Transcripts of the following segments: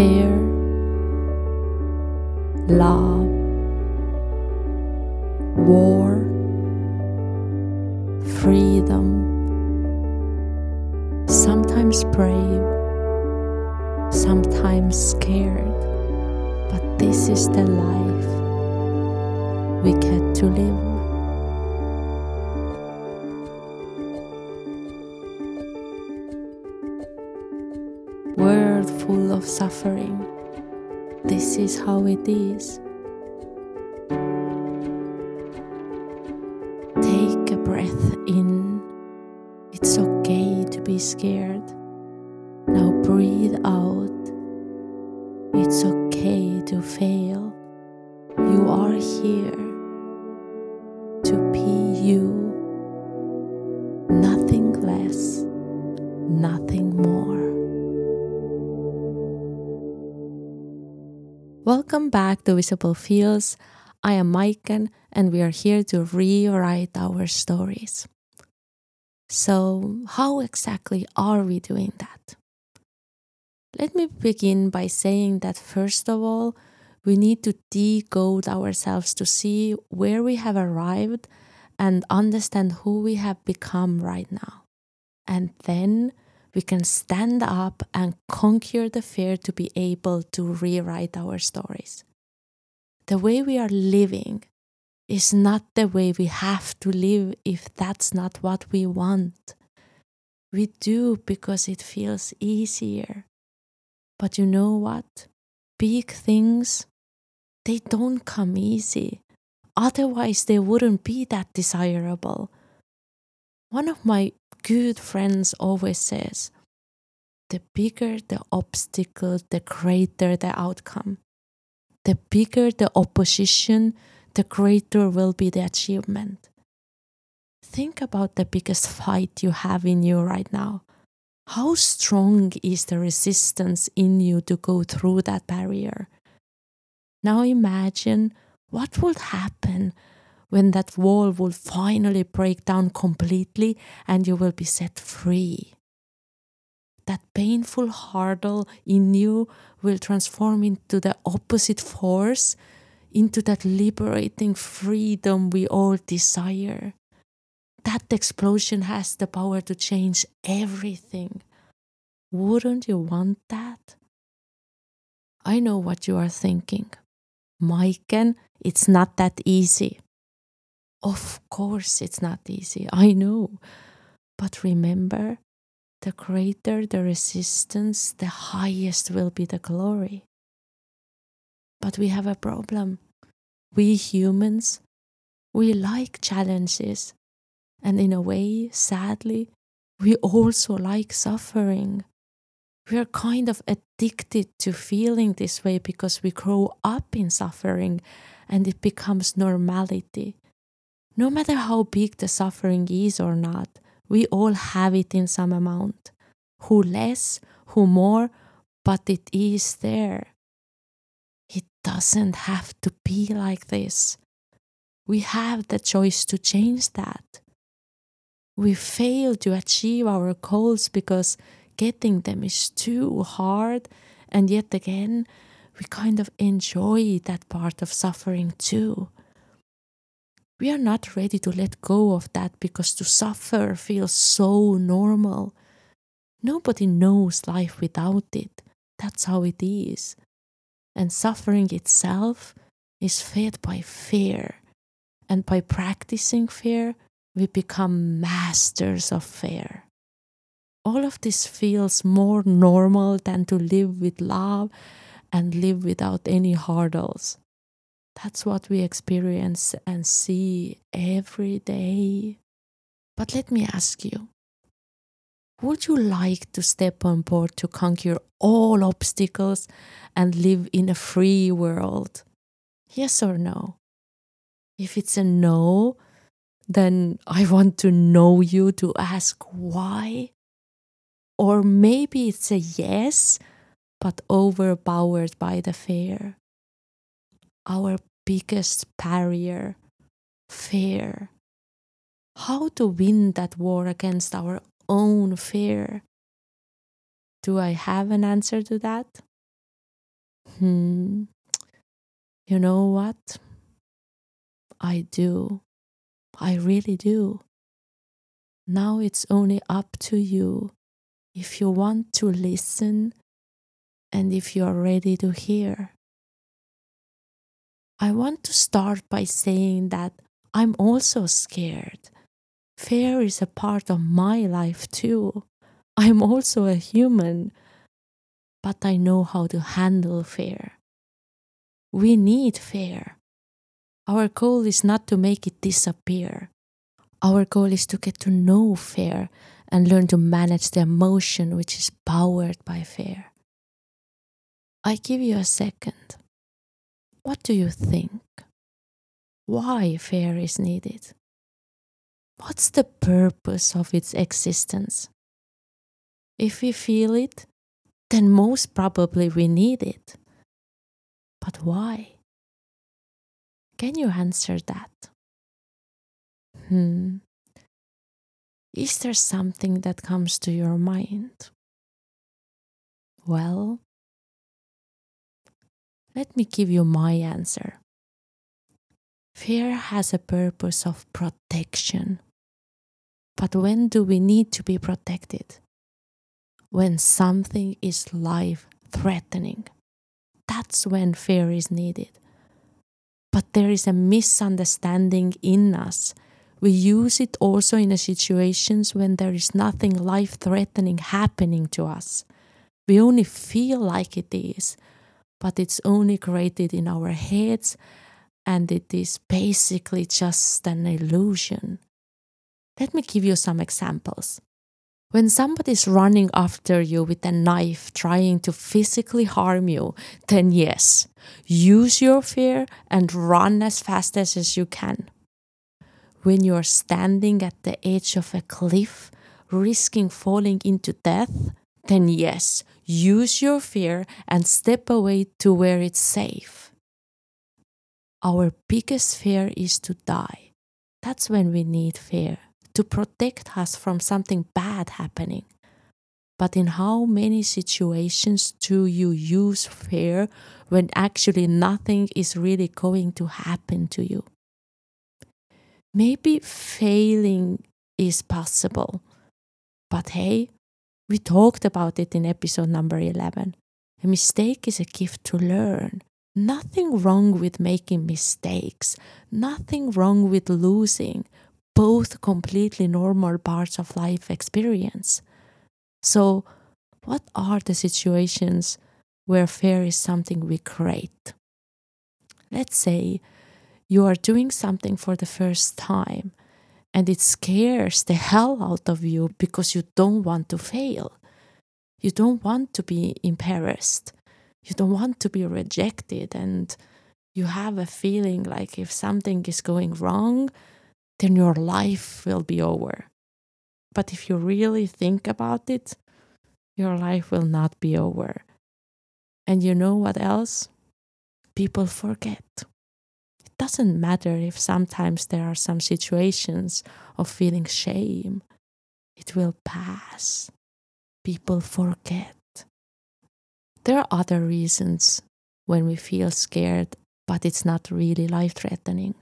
fear, love, war, World full of suffering. This is how it is. Take a breath in. It's okay to be scared. Back to Visible Fields. I am Maiken, and we are here to rewrite our stories. So, how exactly are we doing that? Let me begin by saying that first of all, we need to decode ourselves to see where we have arrived and understand who we have become right now. And then we can stand up and conquer the fear to be able to rewrite our stories. The way we are living is not the way we have to live if that's not what we want. We do because it feels easier. But you know what? Big things, they don't come easy. Otherwise, they wouldn't be that desirable. One of my good friends always says the bigger the obstacle, the greater the outcome. The bigger the opposition, the greater will be the achievement. Think about the biggest fight you have in you right now. How strong is the resistance in you to go through that barrier? Now imagine what would happen when that wall will finally break down completely and you will be set free. That painful hurdle in you will transform into the opposite force, into that liberating freedom we all desire. That explosion has the power to change everything. Wouldn't you want that? I know what you are thinking. Maiken, it's not that easy. Of course, it's not easy, I know. But remember, the greater the resistance, the highest will be the glory. But we have a problem. We humans, we like challenges. And in a way, sadly, we also like suffering. We are kind of addicted to feeling this way because we grow up in suffering and it becomes normality. No matter how big the suffering is or not, we all have it in some amount. Who less, who more, but it is there. It doesn't have to be like this. We have the choice to change that. We fail to achieve our goals because getting them is too hard, and yet again, we kind of enjoy that part of suffering too we are not ready to let go of that because to suffer feels so normal. Nobody knows life without it. That's how it is. And suffering itself is fed by fear. And by practicing fear, we become masters of fear. All of this feels more normal than to live with love and live without any hurdles. That's what we experience and see every day. But let me ask you would you like to step on board to conquer all obstacles and live in a free world? Yes or no? If it's a no, then I want to know you to ask why. Or maybe it's a yes, but overpowered by the fear. Our biggest barrier fear. How to win that war against our own fear? Do I have an answer to that? Hmm. You know what? I do. I really do. Now it's only up to you if you want to listen and if you are ready to hear. I want to start by saying that I'm also scared. Fear is a part of my life too. I'm also a human, but I know how to handle fear. We need fear. Our goal is not to make it disappear. Our goal is to get to know fear and learn to manage the emotion which is powered by fear. I give you a second. What do you think? Why fear is needed? What's the purpose of its existence? If we feel it, then most probably we need it. But why? Can you answer that? Hmm. Is there something that comes to your mind? Well, let me give you my answer. Fear has a purpose of protection. But when do we need to be protected? When something is life threatening. That's when fear is needed. But there is a misunderstanding in us. We use it also in situations when there is nothing life threatening happening to us. We only feel like it is, but it's only created in our heads and it is basically just an illusion. Let me give you some examples. When somebody is running after you with a knife trying to physically harm you, then yes, use your fear and run as fast as you can. When you are standing at the edge of a cliff, risking falling into death, then yes, use your fear and step away to where it's safe. Our biggest fear is to die. That's when we need fear to protect us from something bad happening. But in how many situations do you use fear when actually nothing is really going to happen to you? Maybe failing is possible, but hey, we talked about it in episode number 11. A mistake is a gift to learn. Nothing wrong with making mistakes, nothing wrong with losing, both completely normal parts of life experience. So, what are the situations where fear is something we create? Let's say you are doing something for the first time and it scares the hell out of you because you don't want to fail. You don't want to be embarrassed. You don't want to be rejected. And you have a feeling like if something is going wrong, then your life will be over. But if you really think about it, your life will not be over. And you know what else? People forget. It doesn't matter if sometimes there are some situations of feeling shame, it will pass. People forget. There are other reasons when we feel scared, but it's not really life threatening.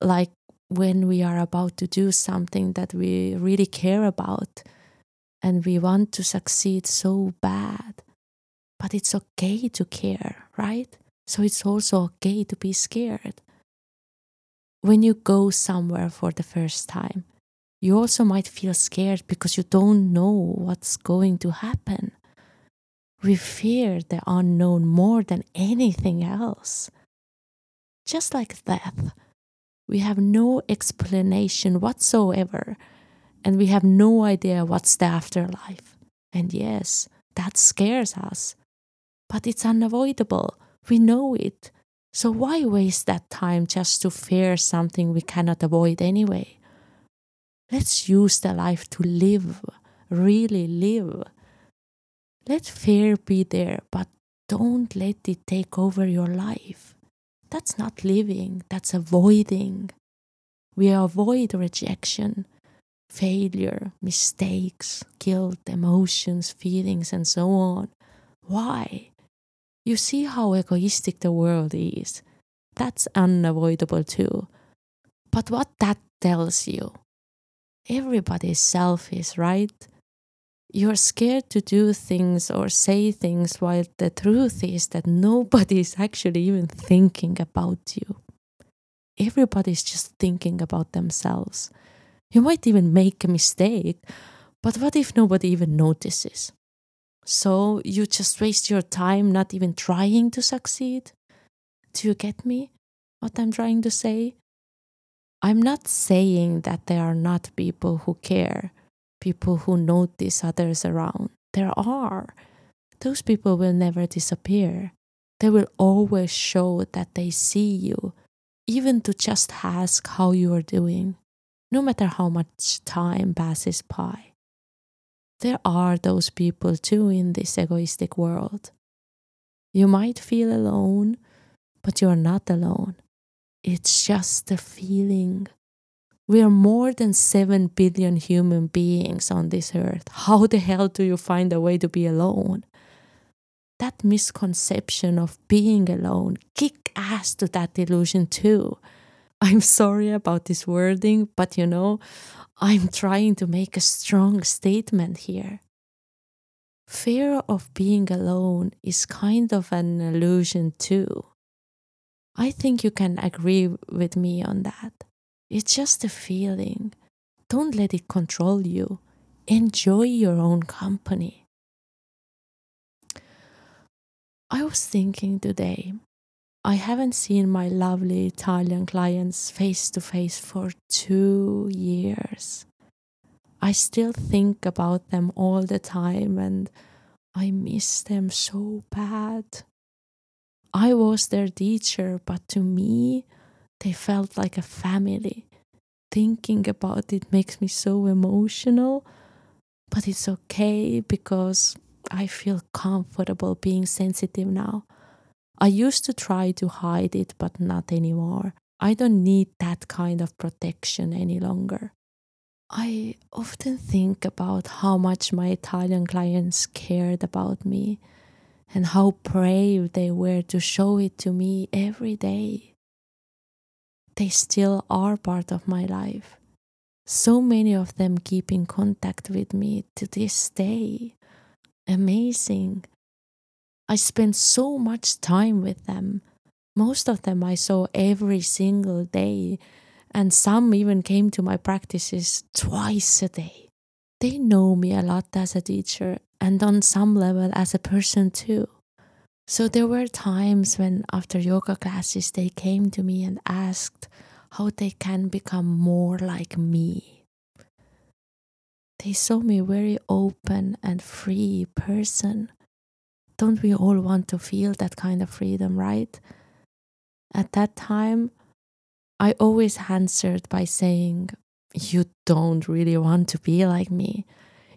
Like when we are about to do something that we really care about and we want to succeed so bad. But it's okay to care, right? So it's also okay to be scared. When you go somewhere for the first time, you also might feel scared because you don't know what's going to happen. We fear the unknown more than anything else. Just like death, we have no explanation whatsoever, and we have no idea what's the afterlife. And yes, that scares us, but it's unavoidable. We know it. So why waste that time just to fear something we cannot avoid anyway? Let's use the life to live, really live. Let fear be there, but don't let it take over your life. That's not living, that's avoiding. We avoid rejection, failure, mistakes, guilt, emotions, feelings, and so on. Why? You see how egoistic the world is. That's unavoidable too. But what that tells you, everybody's selfish, right? You're scared to do things or say things while the truth is that nobody is actually even thinking about you. Everybody's just thinking about themselves. You might even make a mistake, but what if nobody even notices? So you just waste your time not even trying to succeed? Do you get me? What I'm trying to say? I'm not saying that there are not people who care, people who notice others around. There are. Those people will never disappear. They will always show that they see you, even to just ask how you are doing no matter how much time passes by. There are those people too in this egoistic world. You might feel alone, but you're not alone. It's just a feeling. We are more than 7 billion human beings on this earth. How the hell do you find a way to be alone? That misconception of being alone kick ass to that illusion too. I'm sorry about this wording, but you know, I'm trying to make a strong statement here. Fear of being alone is kind of an illusion too. I think you can agree with me on that. It's just a feeling. Don't let it control you. Enjoy your own company. I was thinking today I haven't seen my lovely Italian clients face to face for two years. I still think about them all the time and I miss them so bad. I was their teacher, but to me, they felt like a family. Thinking about it makes me so emotional, but it's okay because I feel comfortable being sensitive now. I used to try to hide it, but not anymore. I don't need that kind of protection any longer. I often think about how much my Italian clients cared about me and how brave they were to show it to me every day. They still are part of my life. So many of them keep in contact with me to this day. Amazing. I spent so much time with them. Most of them I saw every single day, and some even came to my practices twice a day. They know me a lot as a teacher and on some level as a person too. So there were times when after yoga classes they came to me and asked how they can become more like me. They saw me very open and free person don't we all want to feel that kind of freedom, right? At that time, I always answered by saying, You don't really want to be like me.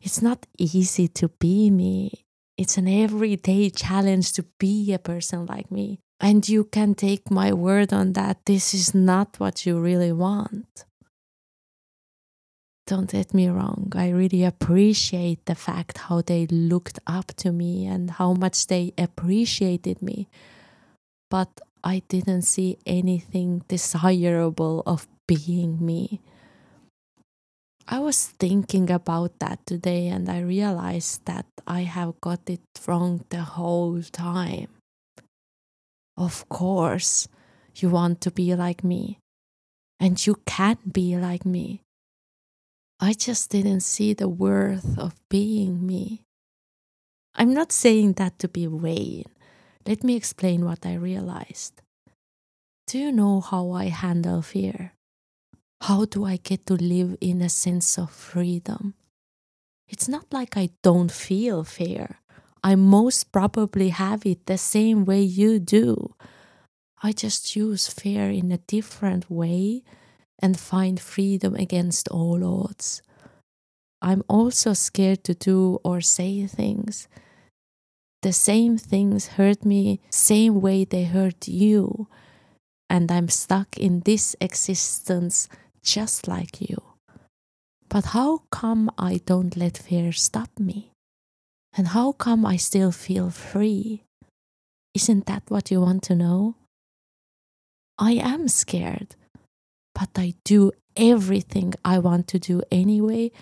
It's not easy to be me. It's an everyday challenge to be a person like me. And you can take my word on that. This is not what you really want. Don't get me wrong, I really appreciate the fact how they looked up to me and how much they appreciated me. But I didn't see anything desirable of being me. I was thinking about that today and I realized that I have got it wrong the whole time. Of course, you want to be like me, and you can be like me. I just didn't see the worth of being me. I'm not saying that to be vain. Let me explain what I realized. Do you know how I handle fear? How do I get to live in a sense of freedom? It's not like I don't feel fear. I most probably have it the same way you do. I just use fear in a different way and find freedom against all odds. I'm also scared to do or say things. The same things hurt me, same way they hurt you, and I'm stuck in this existence just like you. But how come I don't let fear stop me? And how come I still feel free? Isn't that what you want to know? I am scared, but I do everything I want to do anyway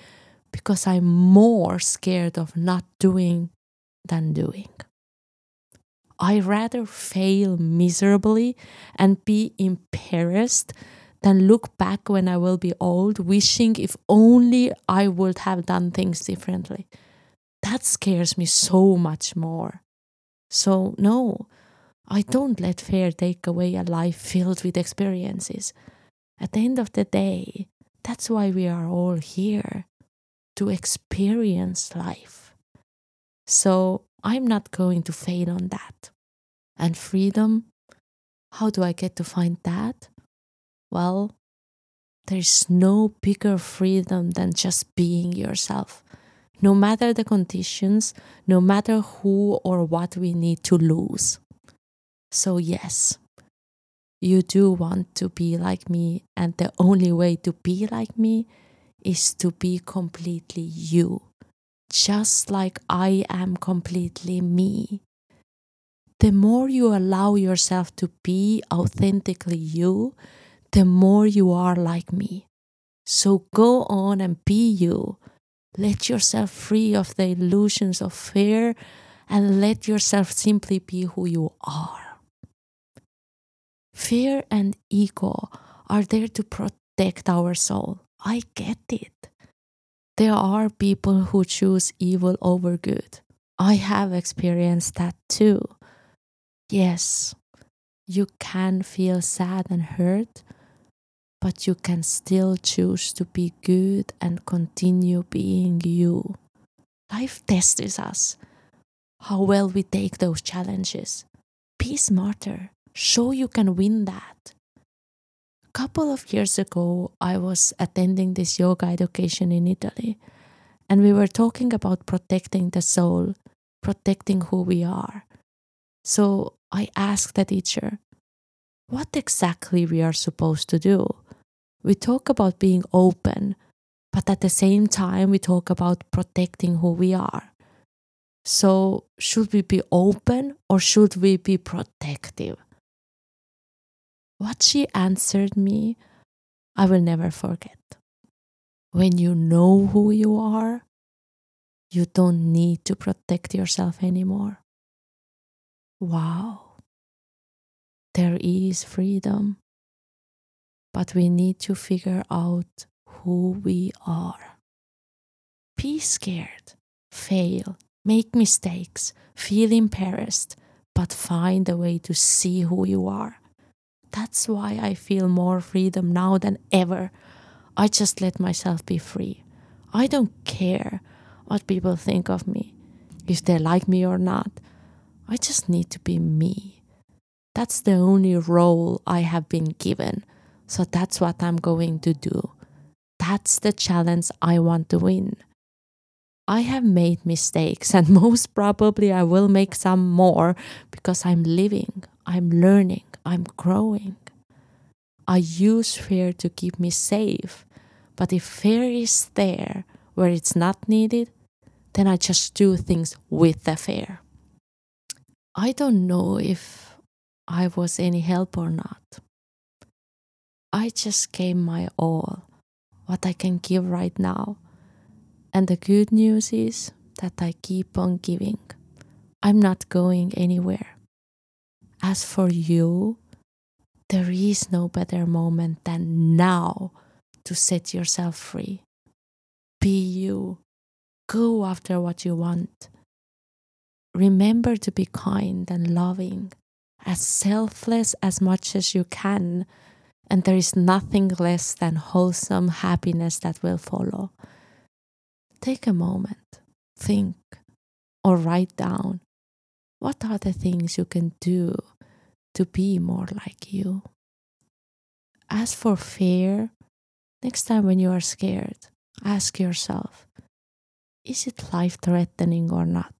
because I'm more scared of not doing than doing. I rather fail miserably and be embarrassed than look back when I will be old, wishing if only I would have done things differently. That scares me so much more. So, no, I don't let fear take away a life filled with experiences. At the end of the day, that's why we are all here to experience life. So I'm not going to fail on that. And freedom, how do I get to find that? Well, there's no bigger freedom than just being yourself. No matter the conditions, no matter who or what we need to lose. So, yes, you do want to be like me, and the only way to be like me is to be completely you, just like I am completely me. The more you allow yourself to be authentically you, the more you are like me. So go on and be you. Let yourself free of the illusions of fear and let yourself simply be who you are. Fear and ego are there to protect our soul. I get it. There are people who choose evil over good. I have experienced that too. Yes, you can feel sad and hurt, but you can still choose to be good and continue being you. Life tests us how well we take those challenges. Be smarter show you can win that. A couple of years ago, I was attending this yoga education in Italy, and we were talking about protecting the soul, protecting who we are. So I asked the teacher, what exactly we are supposed to do? We talk about being open, but at the same time, we talk about protecting who we are. So, should we be open or should we be protective? What she answered me, I will never forget. When you know who you are, you don't need to protect yourself anymore. Wow. There is freedom, but we need to figure out who we are. Be scared, fail, make mistakes, feel embarrassed, but find a way to see who you are. That's why I feel more freedom now than ever. I just let myself be free. I don't care what people think of me, if they like me or not. I just need to be me. That's the only role I have been given. So that's what I'm going to do. That's the challenge I want to win. I have made mistakes, and most probably I will make some more because I'm living, I'm learning, I'm growing. I use fear to keep me safe, but if fear is there where it's not needed, then I just do things with the fear. I don't know if I was any help or not. I just gave my all, what I can give right now. And the good news is that I keep on giving. I'm not going anywhere. As for you, there is no better moment than now to set yourself free. Be you. Go after what you want. Remember to be kind and loving, as selfless as much as you can, and there is nothing less than wholesome happiness that will follow. Take a moment, think, or write down what are the things you can do to be more like you? As for fear, next time when you are scared, ask yourself is it life threatening or not?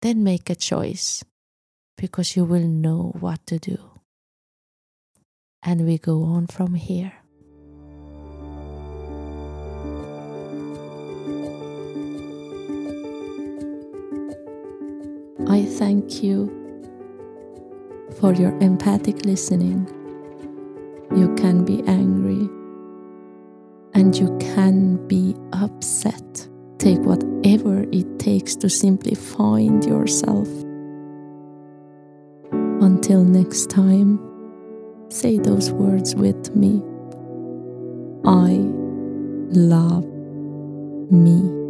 Then make a choice because you will know what to do. And we go on from here. I thank you for your empathic listening. You can be angry and you can be upset. Take whatever it takes to simply find yourself. Until next time, say those words with me. I love me.